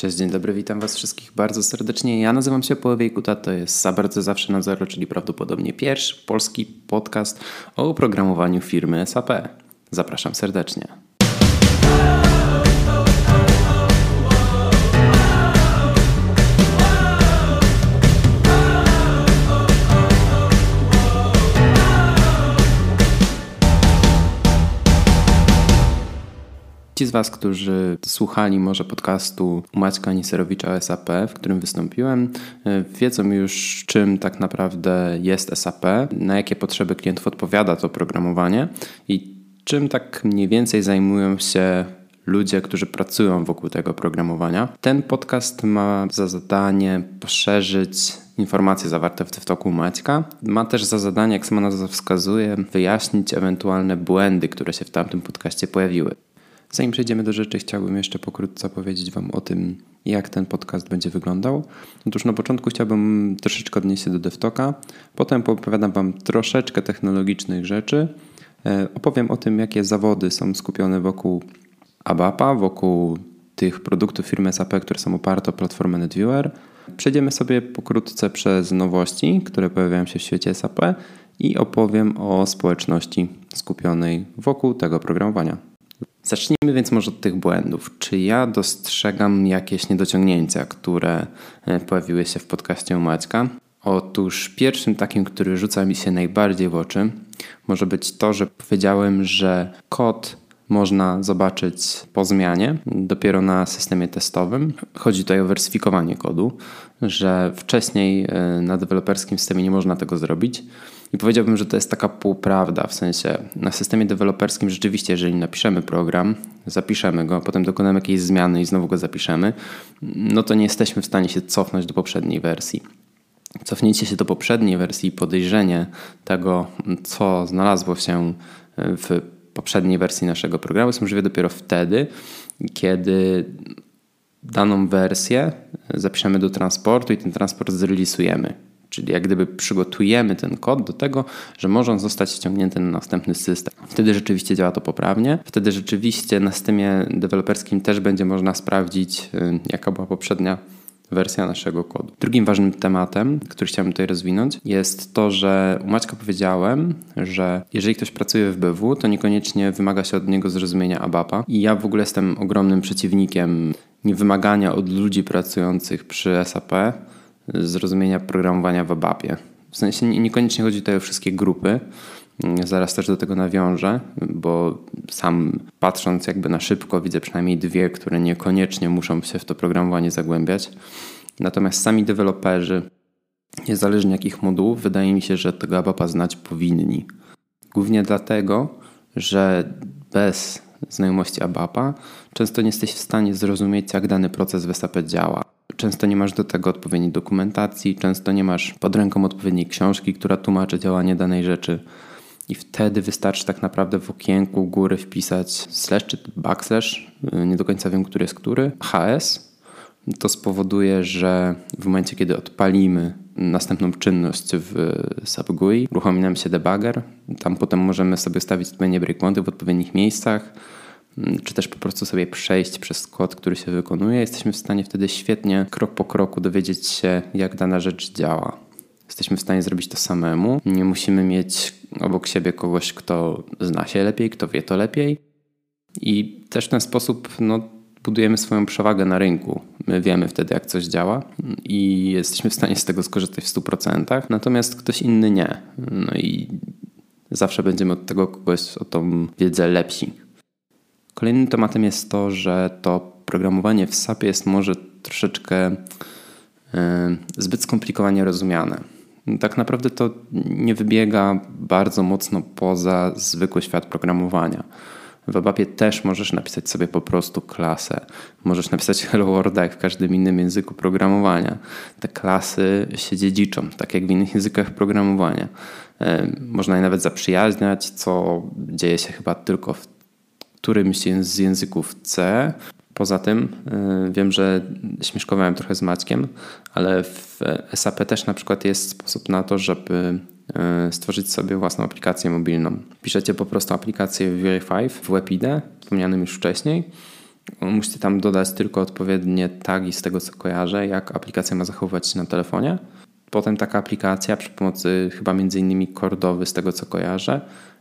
Cześć, dzień dobry, witam Was wszystkich bardzo serdecznie. Ja nazywam się Połowiej Kuta, to jest bardzo zawsze na zero, czyli prawdopodobnie pierwszy polski podcast o oprogramowaniu firmy SAP. Zapraszam serdecznie. Ci z Was, którzy słuchali może podcastu Maćka Niserowicza SAP, w którym wystąpiłem, e, wiedzą już czym tak naprawdę jest SAP, na jakie potrzeby klientów odpowiada to oprogramowanie i czym tak mniej więcej zajmują się ludzie, którzy pracują wokół tego oprogramowania. Ten podcast ma za zadanie poszerzyć informacje zawarte w toku Maćka. Ma też za zadanie, jak sama nazwa wskazuje, wyjaśnić ewentualne błędy, które się w tamtym podcaście pojawiły. Zanim przejdziemy do rzeczy, chciałbym jeszcze pokrótce powiedzieć Wam o tym, jak ten podcast będzie wyglądał. Otóż na początku chciałbym troszeczkę odnieść się do DevTalka, potem opowiadam Wam troszeczkę technologicznych rzeczy, e, opowiem o tym, jakie zawody są skupione wokół ABAPA, wokół tych produktów firmy SAP, które są oparte o platformę NetViewer. Przejdziemy sobie pokrótce przez nowości, które pojawiają się w świecie SAP i opowiem o społeczności skupionej wokół tego oprogramowania. Zacznijmy więc może od tych błędów. Czy ja dostrzegam jakieś niedociągnięcia, które e, pojawiły się w podcaście u Maćka? Otóż pierwszym takim, który rzuca mi się najbardziej w oczy, może być to, że powiedziałem, że kod można zobaczyć po zmianie, dopiero na systemie testowym. Chodzi tutaj o wersyfikowanie kodu, że wcześniej e, na deweloperskim systemie nie można tego zrobić. I powiedziałbym, że to jest taka półprawda, w sensie na systemie deweloperskim rzeczywiście, jeżeli napiszemy program, zapiszemy go, potem dokonamy jakiejś zmiany i znowu go zapiszemy, no to nie jesteśmy w stanie się cofnąć do poprzedniej wersji. Cofnięcie się do poprzedniej wersji i podejrzenie tego, co znalazło się w poprzedniej wersji naszego programu jest możliwe dopiero wtedy, kiedy daną wersję zapiszemy do transportu i ten transport zrealizujemy. Czyli jak gdyby przygotujemy ten kod do tego, że może on zostać ściągnięty na następny system. Wtedy rzeczywiście działa to poprawnie. Wtedy rzeczywiście na systemie deweloperskim też będzie można sprawdzić, y, jaka była poprzednia wersja naszego kodu. Drugim ważnym tematem, który chciałem tutaj rozwinąć, jest to, że u Maćka powiedziałem, że jeżeli ktoś pracuje w BW, to niekoniecznie wymaga się od niego zrozumienia ABAPA. I ja w ogóle jestem ogromnym przeciwnikiem niewymagania od ludzi pracujących przy SAP zrozumienia programowania w ABAPie. W sensie niekoniecznie chodzi tutaj o wszystkie grupy, Zaraz też do tego nawiążę, bo sam patrząc jakby na szybko widzę przynajmniej dwie, które niekoniecznie muszą się w to programowanie zagłębiać. Natomiast sami deweloperzy, niezależnie jakich modułów, wydaje mi się, że tego ABAPa znać powinni. Głównie dlatego, że bez znajomości ABAPa często nie jesteś w stanie zrozumieć, jak dany proces w SAP działa. Często nie masz do tego odpowiedniej dokumentacji, często nie masz pod ręką odpowiedniej książki, która tłumaczy działanie danej rzeczy. I wtedy wystarczy tak naprawdę w okienku góry wpisać slash czy backslash, nie do końca wiem, który jest który, HS. To spowoduje, że w momencie, kiedy odpalimy następną czynność w SAP GUI, uruchomi nam się debugger. Tam potem możemy sobie stawić odpowiednie breakpointy w odpowiednich miejscach, czy też po prostu sobie przejść przez kod, który się wykonuje. Jesteśmy w stanie wtedy świetnie, krok po kroku dowiedzieć się, jak dana rzecz działa. Jesteśmy w stanie zrobić to samemu. Nie musimy mieć obok siebie kogoś, kto zna się lepiej, kto wie to lepiej. I też w ten sposób no, budujemy swoją przewagę na rynku. My wiemy wtedy, jak coś działa i jesteśmy w stanie z tego skorzystać w 100%, natomiast ktoś inny nie. No i zawsze będziemy od tego kogoś o tą wiedzę lepsi. Kolejnym tematem jest to, że to programowanie w SAP jest może troszeczkę e, zbyt skomplikowanie rozumiane. Tak naprawdę to nie wybiega bardzo mocno poza zwykły świat programowania. W ABAPie też możesz napisać sobie po prostu klasę. Możesz napisać Hello World jak w każdym innym języku programowania. Te klasy się dziedziczą, tak jak w innych językach programowania. E, można je nawet zaprzyjaźniać, co dzieje się chyba tylko w którymś z języków C. Poza tym y, wiem, że śmieszkowałem trochę z Maćkiem, ale w SAP też na przykład jest sposób na to, żeby y, stworzyć sobie własną aplikację mobilną. Piszecie po prostu aplikację w Verify w WebID, wspomnianym już wcześniej Musicie tam dodać tylko odpowiednie tagi z tego, co kojarzę, jak aplikacja ma zachowywać się na telefonie. Potem taka aplikacja przy pomocy chyba między innymi kordowy, z tego co kojarzę,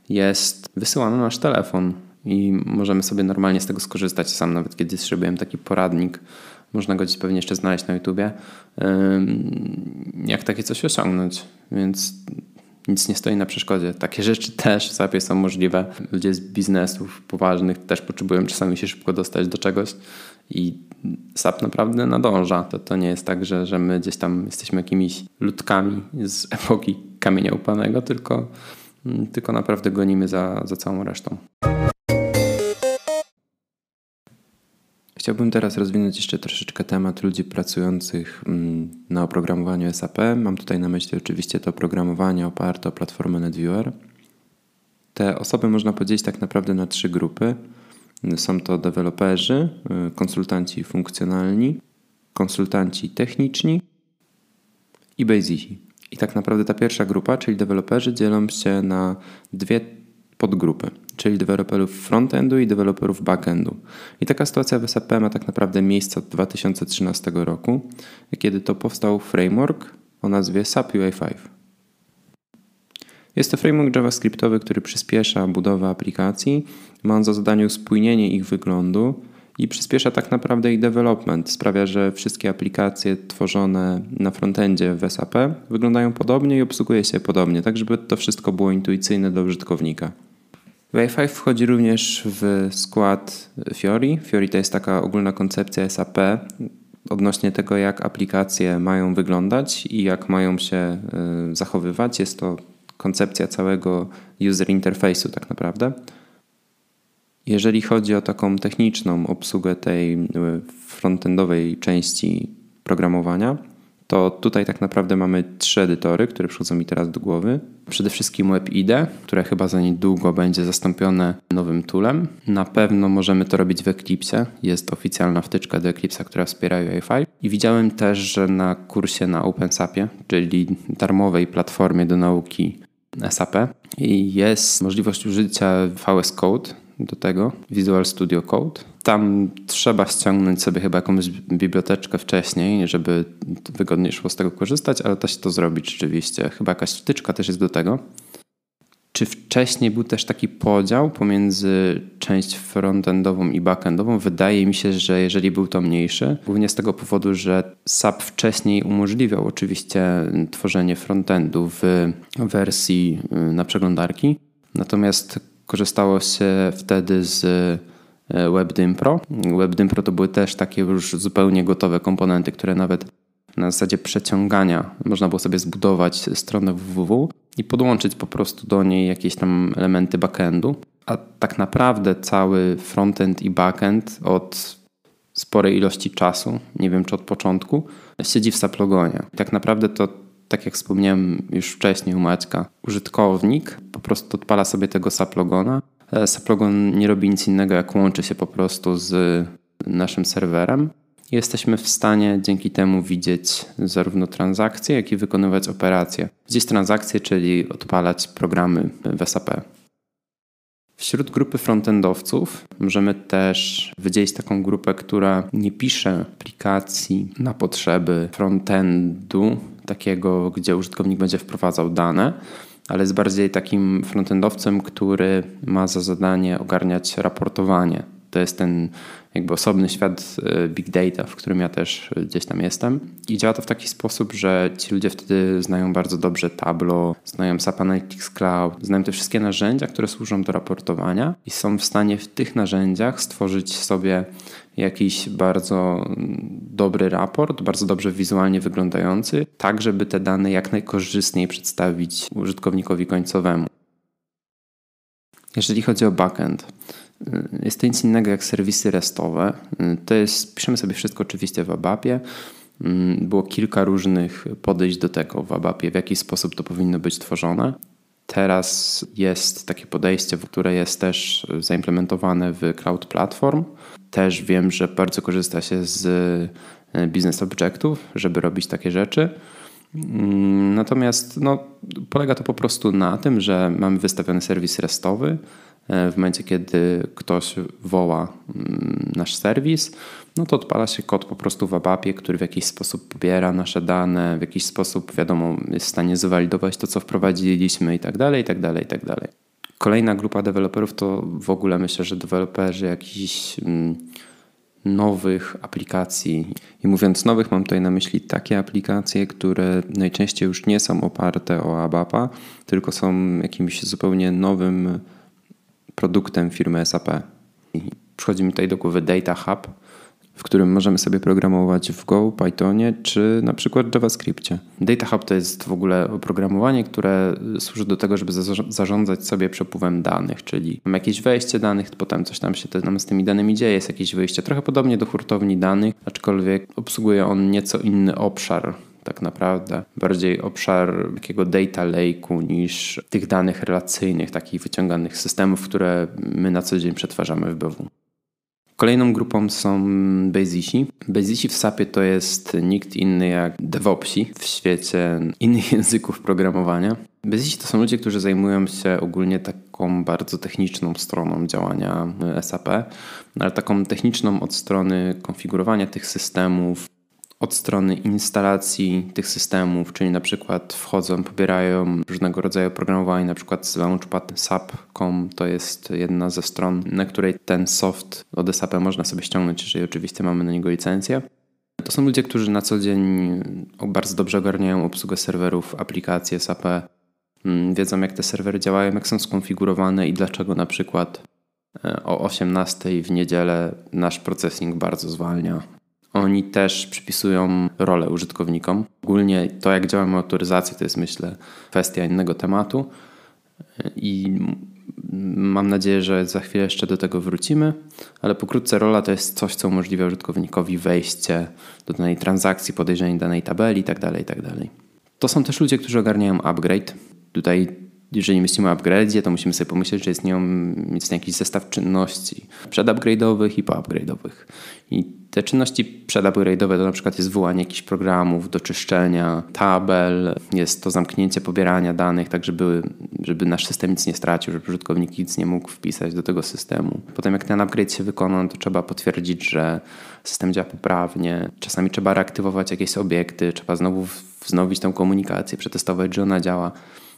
jest wysyłana na nasz telefon i możemy sobie normalnie z tego skorzystać. Sam nawet kiedyś zrobiłem taki poradnik, można go gdzieś pewnie jeszcze znaleźć na YouTubie, jak takie coś osiągnąć. Więc nic nie stoi na przeszkodzie. Takie rzeczy też w SAP są możliwe. Ludzie z biznesów poważnych też potrzebują czasami się szybko dostać do czegoś i SAP naprawdę nadąża. To, to nie jest tak, że, że my gdzieś tam jesteśmy jakimiś ludkami z epoki kamienia upanego, tylko, tylko naprawdę gonimy za, za całą resztą. Chciałbym teraz rozwinąć jeszcze troszeczkę temat ludzi pracujących mm, na oprogramowaniu SAP. Mam tutaj na myśli oczywiście to oprogramowanie oparte o platformę NetViewer. Te osoby można podzielić tak naprawdę na trzy grupy. Są to deweloperzy, y, konsultanci funkcjonalni, konsultanci techniczni i basici. I tak naprawdę ta pierwsza grupa, czyli deweloperzy, dzielą się na dwie podgrupy czyli deweloperów frontendu i deweloperów backendu. I taka sytuacja w SAP ma tak naprawdę miejsce od 2013 roku, kiedy to powstał framework o nazwie SAP UI5. Jest to framework JavaScriptowy, który przyspiesza budowę aplikacji, ma on za zadanie uspójnienie ich wyglądu i przyspiesza tak naprawdę ich development. Sprawia, że wszystkie aplikacje tworzone na frontendzie w SAP wyglądają podobnie i obsługuje się podobnie, tak żeby to wszystko było intuicyjne dla użytkownika. Wi-Fi wchodzi również w skład Fiori. Fiori to jest taka ogólna koncepcja SAP odnośnie tego, jak aplikacje mają wyglądać i jak mają się y, zachowywać. Jest to koncepcja całego user interface'u tak naprawdę. Jeżeli chodzi o taką techniczną obsługę tej y, frontendowej części programowania, to tutaj tak naprawdę mamy trzy edytory, które przychodzą mi teraz do głowy. Przede wszystkim WebIDE, które chyba za niedługo będzie zastąpione nowym toolem. Na pewno możemy to robić w Eclipse. Jest oficjalna wtyczka do Eclipse'a, która wspiera UI5. I widziałem też, że na kursie na OpenSAPie, czyli darmowej platformie do nauki SAP, jest możliwość użycia VS Code do tego, Visual Studio Code. Tam trzeba ściągnąć sobie chyba jakąś biblioteczkę wcześniej, żeby wygodniej szło z tego korzystać, ale da się to zrobić rzeczywiście. Chyba jakaś wtyczka też jest do tego. Czy wcześniej był też taki podział pomiędzy część frontendową i backendową? Wydaje mi się, że jeżeli był to mniejszy, głównie z tego powodu, że SAP wcześniej umożliwiał oczywiście tworzenie frontendu w wersji y, na przeglądarki, natomiast korzystało się wtedy z e, WebDimpro. WebDimpro to były też takie już zupełnie gotowe komponenty, które nawet na zasadzie przeciągania można było sobie zbudować stronę www i podłączyć po prostu do niej jakieś tam elementy backendu. A tak naprawdę cały frontend i backend od sporej ilości czasu, nie wiem czy od początku, siedzi w Saplogonie. Tak naprawdę to tak jak wspomniałem już wcześniej u Maćka, użytkownik po prostu odpala sobie tego saplogona. E, Saplogon nie robi nic innego, jak łączy się po prostu z naszym serwerem. Jesteśmy w stanie dzięki temu widzieć zarówno transakcje, jak i wykonywać operacje. Widzieć transakcje, czyli odpalać programy w SAP. Wśród grupy frontendowców możemy też wydzielić taką grupę, która nie pisze aplikacji na potrzeby frontendu, takiego, gdzie użytkownik będzie wprowadzał dane, ale jest bardziej takim frontendowcem, który ma za zadanie ogarniać raportowanie. To jest ten jakby osobny świat e, big data, w którym ja też gdzieś tam jestem. I działa to w taki sposób, że ci ludzie wtedy znają bardzo dobrze Tableau, znają SAP Analytics Cloud, znają te wszystkie narzędzia, które służą do raportowania i są w stanie w tych narzędziach stworzyć sobie jakiś bardzo dobry raport, bardzo dobrze wizualnie wyglądający, tak żeby te dane jak najkorzystniej przedstawić użytkownikowi końcowemu. Jeżeli chodzi o backend, jest to nic innego jak serwisy restowe. Y, to jest, piszemy sobie wszystko oczywiście w ABAPie. Y, było kilka różnych podejść do tego w ABAPie, w jaki sposób to powinno być tworzone. Teraz jest takie podejście, które jest też zaimplementowane w Cloud Platform. Też wiem, że bardzo korzysta się z Business Objectów, żeby robić takie rzeczy. Mm, natomiast no, polega to po prostu na tym, że mamy wystawiony serwis restowy, w momencie, kiedy ktoś woła mm, nasz serwis, no to odpala się kod po prostu w ABAP-ie, który w jakiś sposób pobiera nasze dane, w jakiś sposób, wiadomo, jest w stanie zwalidować to, co wprowadziliśmy i tak dalej, i tak dalej, i tak dalej. Kolejna grupa deweloperów to w ogóle myślę, że deweloperzy jakichś mm, nowych aplikacji. I mówiąc nowych, mam tutaj na myśli takie aplikacje, które najczęściej już nie są oparte o ABAP-a, tylko są jakimś zupełnie nowym produktem firmy SAP. I przychodzi mi tutaj do głowy Data Hub, w którym możemy sobie programować w Go, Pythonie czy na przykład JavaScriptie. Data Hub to jest w ogóle oprogramowanie, które służy do tego, żeby zarządzać sobie przepływem danych, czyli mam jakieś wejście danych, potem coś tam się tam z tymi danymi dzieje, jest jakieś wyjście. Trochę podobnie do hurtowni danych, aczkolwiek obsługuje on nieco inny obszar tak naprawdę. Bardziej obszar takiego data lake'u niż tych danych relacyjnych, takich wyciąganych systemów, które my na co dzień przetwarzamy w BW. Kolejną grupą są Basisi. Basisi w SAPie to jest nikt inny jak DevOpsi w świecie innych języków programowania. Basisi to są ludzie, którzy zajmują się ogólnie taką bardzo techniczną stroną działania SAP, ale taką techniczną od strony konfigurowania tych systemów, od strony instalacji tych systemów, czyli na przykład wchodzą, pobierają różnego rodzaju oprogramowanie, na przykład Launchpad SAP.com to jest jedna ze stron, na której ten soft od SAP można sobie ściągnąć, jeżeli oczywiście mamy na niego licencję. To są ludzie, którzy na co dzień bardzo dobrze ogarniają obsługę serwerów, aplikacje SAP, mm, wiedzą jak te serwery działają, jak są skonfigurowane i dlaczego na przykład e, o 18 w niedzielę nasz procesing bardzo zwalnia oni też przypisują rolę użytkownikom. Ogólnie to, jak działamy autoryzację, to jest myślę kwestia innego tematu i mam nadzieję, że za chwilę jeszcze do tego wrócimy, ale pokrótce rola to jest coś, co umożliwia użytkownikowi wejście do danej transakcji, podejrzenie danej tabeli itd., tak itd. Tak to są też ludzie, którzy ogarniają upgrade. Tutaj jeżeli myślimy o upgrade'zie, to musimy sobie pomyśleć, że istnieją, istnieje jakiś zestaw czynności przedupgrade'owych i poupgrade'owych. I te czynności przedupgrade'owe to na przykład jest wywołanie jakichś programów do czyszczenia tabel, jest to zamknięcie pobierania danych, tak żeby, żeby nasz system nic nie stracił, żeby użytkownik nic nie mógł wpisać do tego systemu. Potem jak ten upgrade się wykona, to trzeba potwierdzić, że system działa poprawnie. Czasami trzeba reaktywować jakieś obiekty, trzeba znowu wznowić tę komunikację, przetestować, że ona działa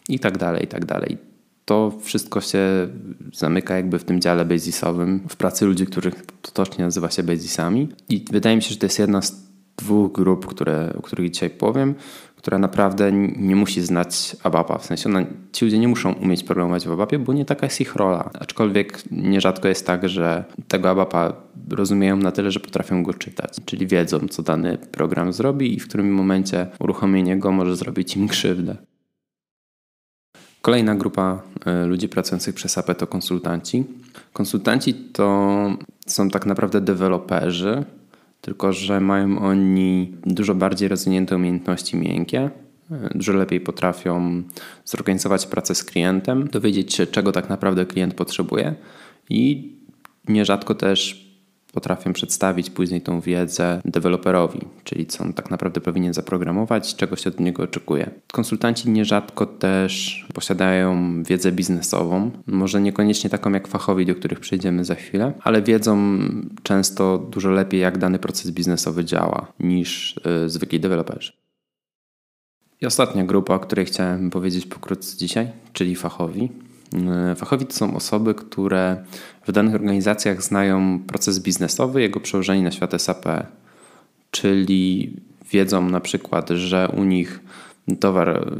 i tak dalej, i tak dalej. To wszystko się zamyka jakby w tym dziale basisowym, w pracy ludzi, których potocznie nazywa się basisami. I wydaje mi się, że to jest jedna z dwóch grup, które, o których dzisiaj powiem, która naprawdę nie musi znać ABAPa. W sensie ona, ci ludzie nie muszą umieć programować w ABAPie, bo nie taka jest ich rola. Aczkolwiek nierzadko jest tak, że tego ABAPa rozumieją na tyle, że potrafią go czytać. Czyli wiedzą, co dany program zrobi i w którym momencie uruchomienie go może zrobić im krzywdę. Kolejna grupa e, ludzi pracujących przez SAP to konsultanci. Konsultanci to są tak naprawdę deweloperzy, tylko że mają oni dużo bardziej rozwinięte umiejętności miękkie, e, dużo lepiej potrafią zorganizować pracę z klientem, dowiedzieć się, czego tak naprawdę klient potrzebuje i nierzadko też potrafią przedstawić później tą wiedzę deweloperowi, czyli co on tak naprawdę powinien zaprogramować, czego się od niego oczekuje. Konsultanci nierzadko też posiadają wiedzę biznesową, może niekoniecznie taką jak fachowi, do których przejdziemy za chwilę, ale wiedzą często dużo lepiej, jak dany proces biznesowy działa niż yy, zwykli deweloperzy. I ostatnia grupa, o której chciałem powiedzieć pokrótce dzisiaj, czyli fachowi. E, fachowi to są osoby, które w danych organizacjach znają proces biznesowy, jego przełożenie na świat SAP, czyli wiedzą na przykład, że u nich towar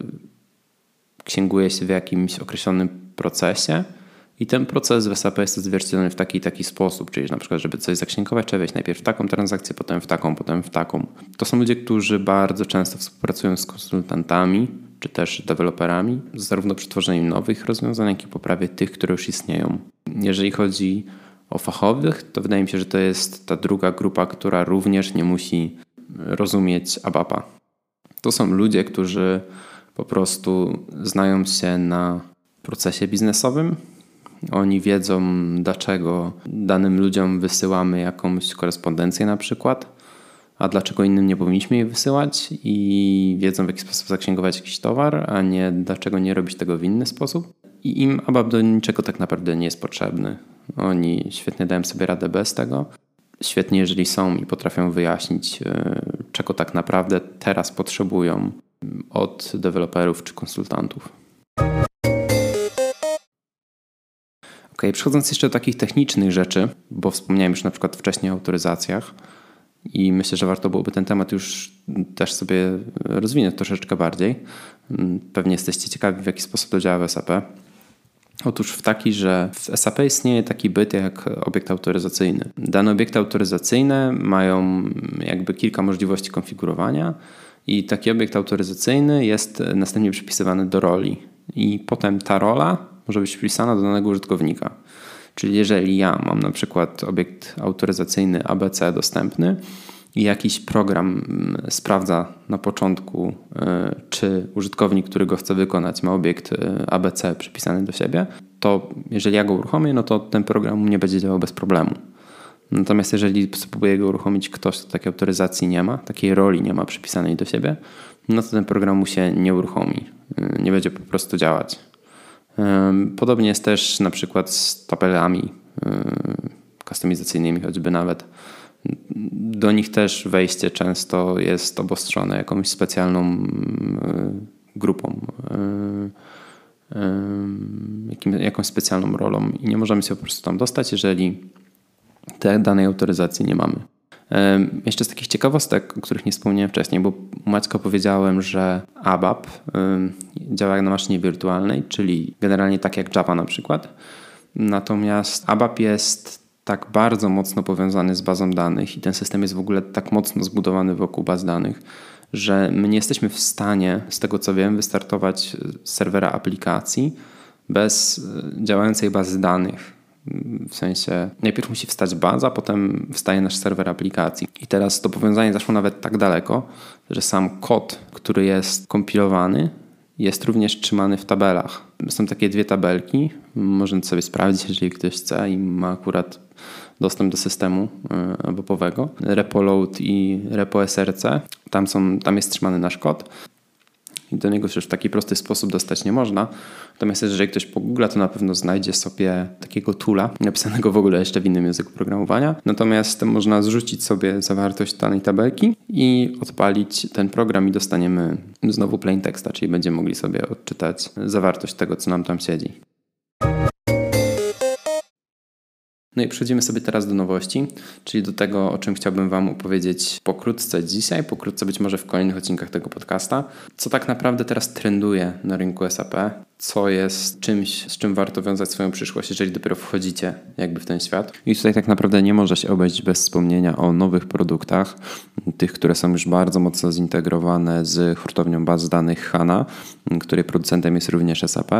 księguje się w jakimś określonym procesie i ten proces w SAP jest odzwierciedlony w taki taki sposób, czyli na przykład, żeby coś zaksięgować, trzeba wejść najpierw w taką transakcję, potem w taką, potem w taką. To są ludzie, którzy bardzo często współpracują z konsultantami, czy też deweloperami, zarówno przy tworzeniu nowych rozwiązań, jak i poprawie tych, które już istnieją. Jeżeli chodzi o fachowych, to wydaje mi się, że to jest ta druga grupa, która również nie musi rozumieć ABAPA. To są ludzie, którzy po prostu znają się na procesie biznesowym. Oni wiedzą, dlaczego danym ludziom wysyłamy jakąś korespondencję na przykład a dlaczego innym nie powinniśmy jej wysyłać i wiedzą w jaki sposób zaksięgować jakiś towar, a nie dlaczego nie robić tego w inny sposób. i im ABAP do niczego tak naprawdę nie jest potrzebny. Oni świetnie dają sobie radę bez tego. Świetnie, jeżeli są i potrafią wyjaśnić, czego tak naprawdę teraz potrzebują od deweloperów czy konsultantów. Ok, przechodząc jeszcze do takich technicznych rzeczy, bo wspomniałem już na przykład wcześniej o autoryzacjach i myślę, że warto byłoby ten temat już też sobie rozwinąć troszeczkę bardziej. Pewnie jesteście ciekawi, w jaki sposób to działa w SAP. Otóż w taki, że w SAP istnieje taki byt jak obiekt autoryzacyjny. Dane obiekty autoryzacyjne mają jakby kilka możliwości konfigurowania i taki obiekt autoryzacyjny jest następnie przypisywany do roli. I potem ta rola może być przypisana do danego użytkownika. Czyli jeżeli ja mam na przykład obiekt autoryzacyjny ABC dostępny i jakiś program mm, sprawdza na początku, e, czy użytkownik, który go chce wykonać, ma obiekt e, ABC przypisany do siebie, to jeżeli ja go uruchomię, no to ten program nie będzie działał bez problemu. Natomiast jeżeli spróbuje go uruchomić ktoś, kto takiej autoryzacji nie ma, takiej roli nie ma przypisanej do siebie, no to ten program mu się nie uruchomi. E, nie będzie po prostu działać. Podobnie jest też na przykład z tabelami kustomizacyjnymi, choćby nawet. Do nich też wejście często jest obostrzone jakąś specjalną grupą, jakąś specjalną rolą i nie możemy się po prostu tam dostać, jeżeli tej danej autoryzacji nie mamy. Jeszcze z takich ciekawostek, o których nie wspomniałem wcześniej, bo u Maćka powiedziałem, że ABAP działa jak na maszynie wirtualnej, czyli generalnie tak jak Java na przykład. Natomiast ABAP jest tak bardzo mocno powiązany z bazą danych i ten system jest w ogóle tak mocno zbudowany wokół baz danych, że my nie jesteśmy w stanie, z tego co wiem, wystartować serwera aplikacji bez działającej bazy danych. W sensie najpierw musi wstać baza, potem wstaje nasz serwer aplikacji. I teraz to powiązanie zaszło nawet tak daleko, że sam kod, który jest kompilowany, jest również trzymany w tabelach. Są takie dwie tabelki, można sobie sprawdzić, jeżeli ktoś chce i ma akurat dostęp do systemu webowego. E, RepoLoad i RepoSRC. Tam, są, tam jest trzymany nasz kod i do niego się w taki prosty sposób dostać nie można. Natomiast jeżeli ktoś pogoogle, to na pewno znajdzie sobie takiego toola, napisanego w ogóle jeszcze w innym języku programowania. Natomiast można zrzucić sobie zawartość danej tabelki i odpalić ten program i dostaniemy znowu plain teksta, czyli będziemy mogli sobie odczytać zawartość tego, co nam tam siedzi. No i przechodzimy sobie teraz do nowości, czyli do tego, o czym chciałbym Wam opowiedzieć pokrótce dzisiaj, pokrótce być może w kolejnych odcinkach tego podcasta. Co tak naprawdę teraz trenduje na rynku SAP, co jest czymś, z czym warto wiązać swoją przyszłość, jeżeli dopiero wchodzicie jakby w ten świat. I tutaj tak naprawdę nie może się obejść bez wspomnienia o nowych produktach, tych, które są już bardzo mocno zintegrowane z hurtownią baz danych HANA, której producentem jest również SAP.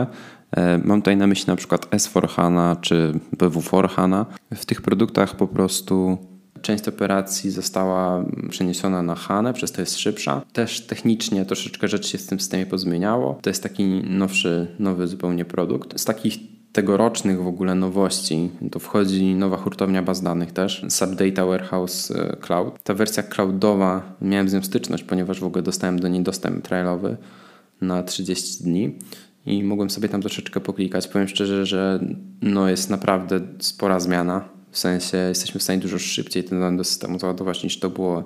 E, mam tutaj na myśli na przykład S4 HANA czy BW4 HANA. W tych produktach po prostu Część operacji została przeniesiona na HANę, przez to jest szybsza. Też technicznie troszeczkę rzeczy się w tym systemie pozmieniało. To jest taki nowszy, nowy zupełnie produkt. Z takich tegorocznych w ogóle nowości to wchodzi nowa hurtownia baz danych też, Subdata Warehouse e, Cloud. Ta wersja cloudowa, miałem z nią styczność, ponieważ w ogóle dostałem do niej dostęp trialowy na 30 dni i mogłem sobie tam troszeczkę poklikać. Powiem szczerze, że no jest naprawdę spora zmiana. W sensie jesteśmy w stanie dużo szybciej ten dane do systemu załadować niż to było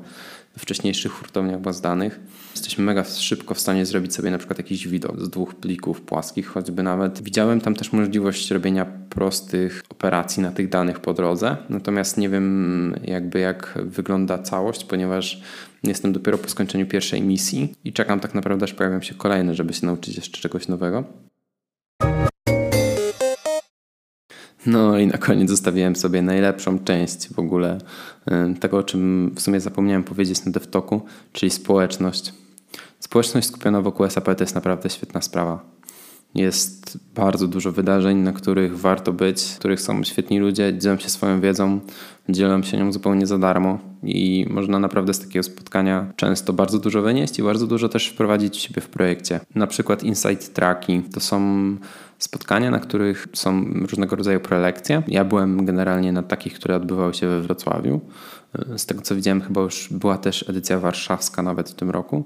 we wcześniejszych hurtowniach baz danych. Jesteśmy mega szybko w stanie zrobić sobie na przykład jakiś widok z dwóch plików płaskich, choćby nawet. Widziałem tam też możliwość robienia prostych operacji na tych danych po drodze, natomiast nie wiem jakby jak wygląda całość, ponieważ jestem dopiero po skończeniu pierwszej misji i czekam tak naprawdę aż pojawią się kolejne, żeby się nauczyć jeszcze czegoś nowego. No i na koniec zostawiłem sobie najlepszą część w ogóle tego, o czym w sumie zapomniałem powiedzieć na DevTalku, czyli społeczność. Społeczność skupiona wokół SAP to jest naprawdę świetna sprawa. Jest bardzo dużo wydarzeń, na których warto być, w których są świetni ludzie, dzielą się swoją wiedzą, dzielą się nią zupełnie za darmo i można naprawdę z takiego spotkania często bardzo dużo wynieść i bardzo dużo też wprowadzić siebie w projekcie. Na przykład Insight Tracki to są spotkania, na których są różnego rodzaju prelekcje. Ja byłem generalnie na takich, które odbywały się we Wrocławiu. Z tego co widziałem, chyba już była też edycja warszawska nawet w tym roku,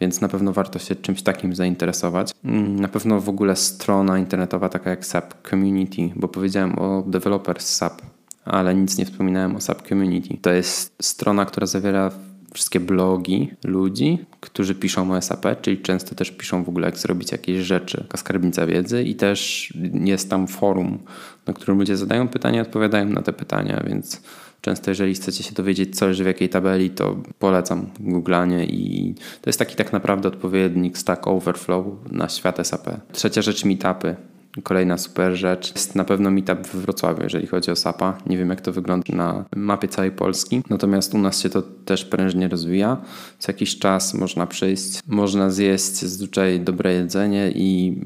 więc na pewno warto się czymś takim zainteresować. Na pewno w ogóle strona internetowa taka jak SAP Community, bo powiedziałem o Developers SAP, ale nic nie wspominałem o SAP Community. To jest strona, która zawiera wszystkie blogi ludzi, którzy piszą o SAP, czyli często też piszą w ogóle, jak zrobić jakieś rzeczy, taka skarbnica wiedzy i też jest tam forum, na którym ludzie zadają pytania, odpowiadają na te pytania, więc często jeżeli chcecie się dowiedzieć, co leży w jakiej tabeli, to polecam googlanie i to jest taki tak naprawdę odpowiednik Stack Overflow na świat SAP. Trzecia rzecz, meetupy. Kolejna super rzecz jest na pewno meetup w Wrocławiu, jeżeli chodzi o SAPA. Nie wiem, jak to wygląda na mapie całej Polski, natomiast u nas się to też prężnie rozwija. Co jakiś czas można przyjść, można zjeść zazwyczaj dobre jedzenie i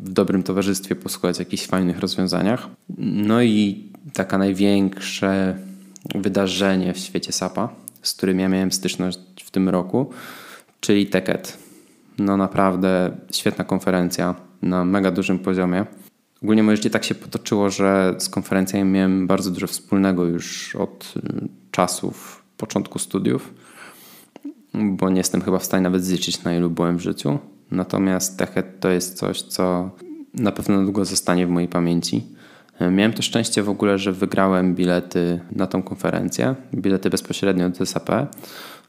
w dobrym towarzystwie posłuchać jakichś fajnych rozwiązaniach. No i taka największe wydarzenie w świecie SAPA, z którym ja miałem styczność w tym roku, czyli Teket. No naprawdę świetna konferencja na mega dużym poziomie. Ogólnie moje życie tak się potoczyło, że z konferencjami miałem bardzo dużo wspólnego już od y, czasów początku studiów, bo nie jestem chyba w stanie nawet zliczyć na ilu byłem w życiu. Natomiast Techet to jest coś, co na pewno długo zostanie w mojej pamięci. Miałem to szczęście w ogóle, że wygrałem bilety na tą konferencję, bilety bezpośrednio od SAP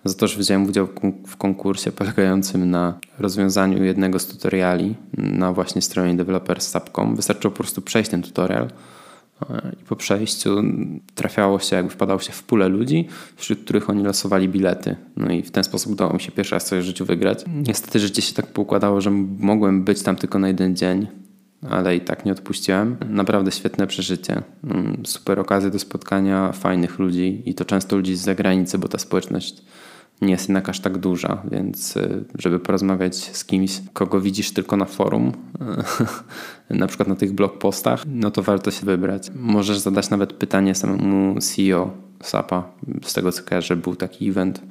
za to, że wziąłem udział w konkursie polegającym na rozwiązaniu jednego z tutoriali na właśnie stronie developer.sap.com. Wystarczyło po prostu przejść ten tutorial e, i po przejściu trafiało się, jakby wpadało się w pulę ludzi, wśród których oni losowali bilety. No i w ten sposób udało mi się pierwszy raz coś w życiu wygrać. Niestety życie się tak poukładało, że mogłem być tam tylko na jeden dzień, ale i tak nie odpuściłem. Naprawdę świetne przeżycie. Mm, super okazje do spotkania fajnych ludzi i to często ludzi z zagranicy, bo ta społeczność nie jest jednak aż tak duża, więc y, żeby porozmawiać z kimś, kogo widzisz tylko na forum, na przykład na tych blog postach, no to warto się wybrać. Możesz zadać nawet pytanie samemu CEO SAPA, z tego co kojarzę, był taki event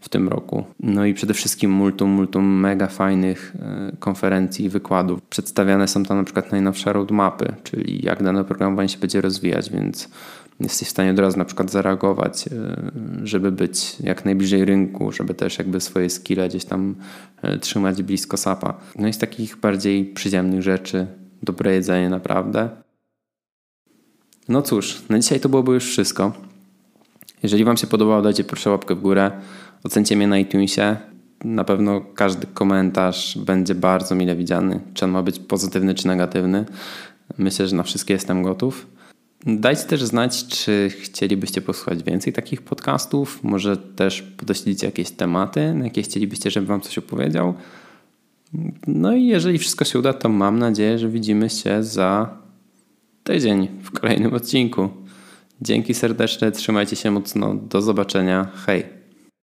w tym roku. No i przede wszystkim multum, multum mega fajnych y, konferencji i wykładów. Przedstawiane są tam na przykład najnowsze roadmapy, czyli jak dane oprogramowanie się będzie rozwijać, więc jesteś w stanie od razu na przykład zareagować, e, żeby być jak najbliżej rynku, żeby też jakby swoje skille gdzieś tam e, trzymać blisko SAPA. No i z takich bardziej przyziemnych rzeczy dobre jedzenie naprawdę. No cóż, na dzisiaj to byłoby już wszystko. Jeżeli Wam się podobało, dajcie proszę łapkę w górę, ocencie mnie na iTunesie. Na pewno każdy komentarz będzie bardzo mile widziany, czy on ma być pozytywny czy negatywny. Myślę, że na wszystkie jestem gotów. Dajcie też znać, czy chcielibyście posłuchać więcej takich podcastów. Może też podeślijcie jakieś tematy, na jakie chcielibyście, żebym wam coś opowiedział. No i jeżeli wszystko się uda, to mam nadzieję, że widzimy się za tydzień w kolejnym odcinku. Dzięki serdeczne, trzymajcie się mocno. Do zobaczenia. Hej.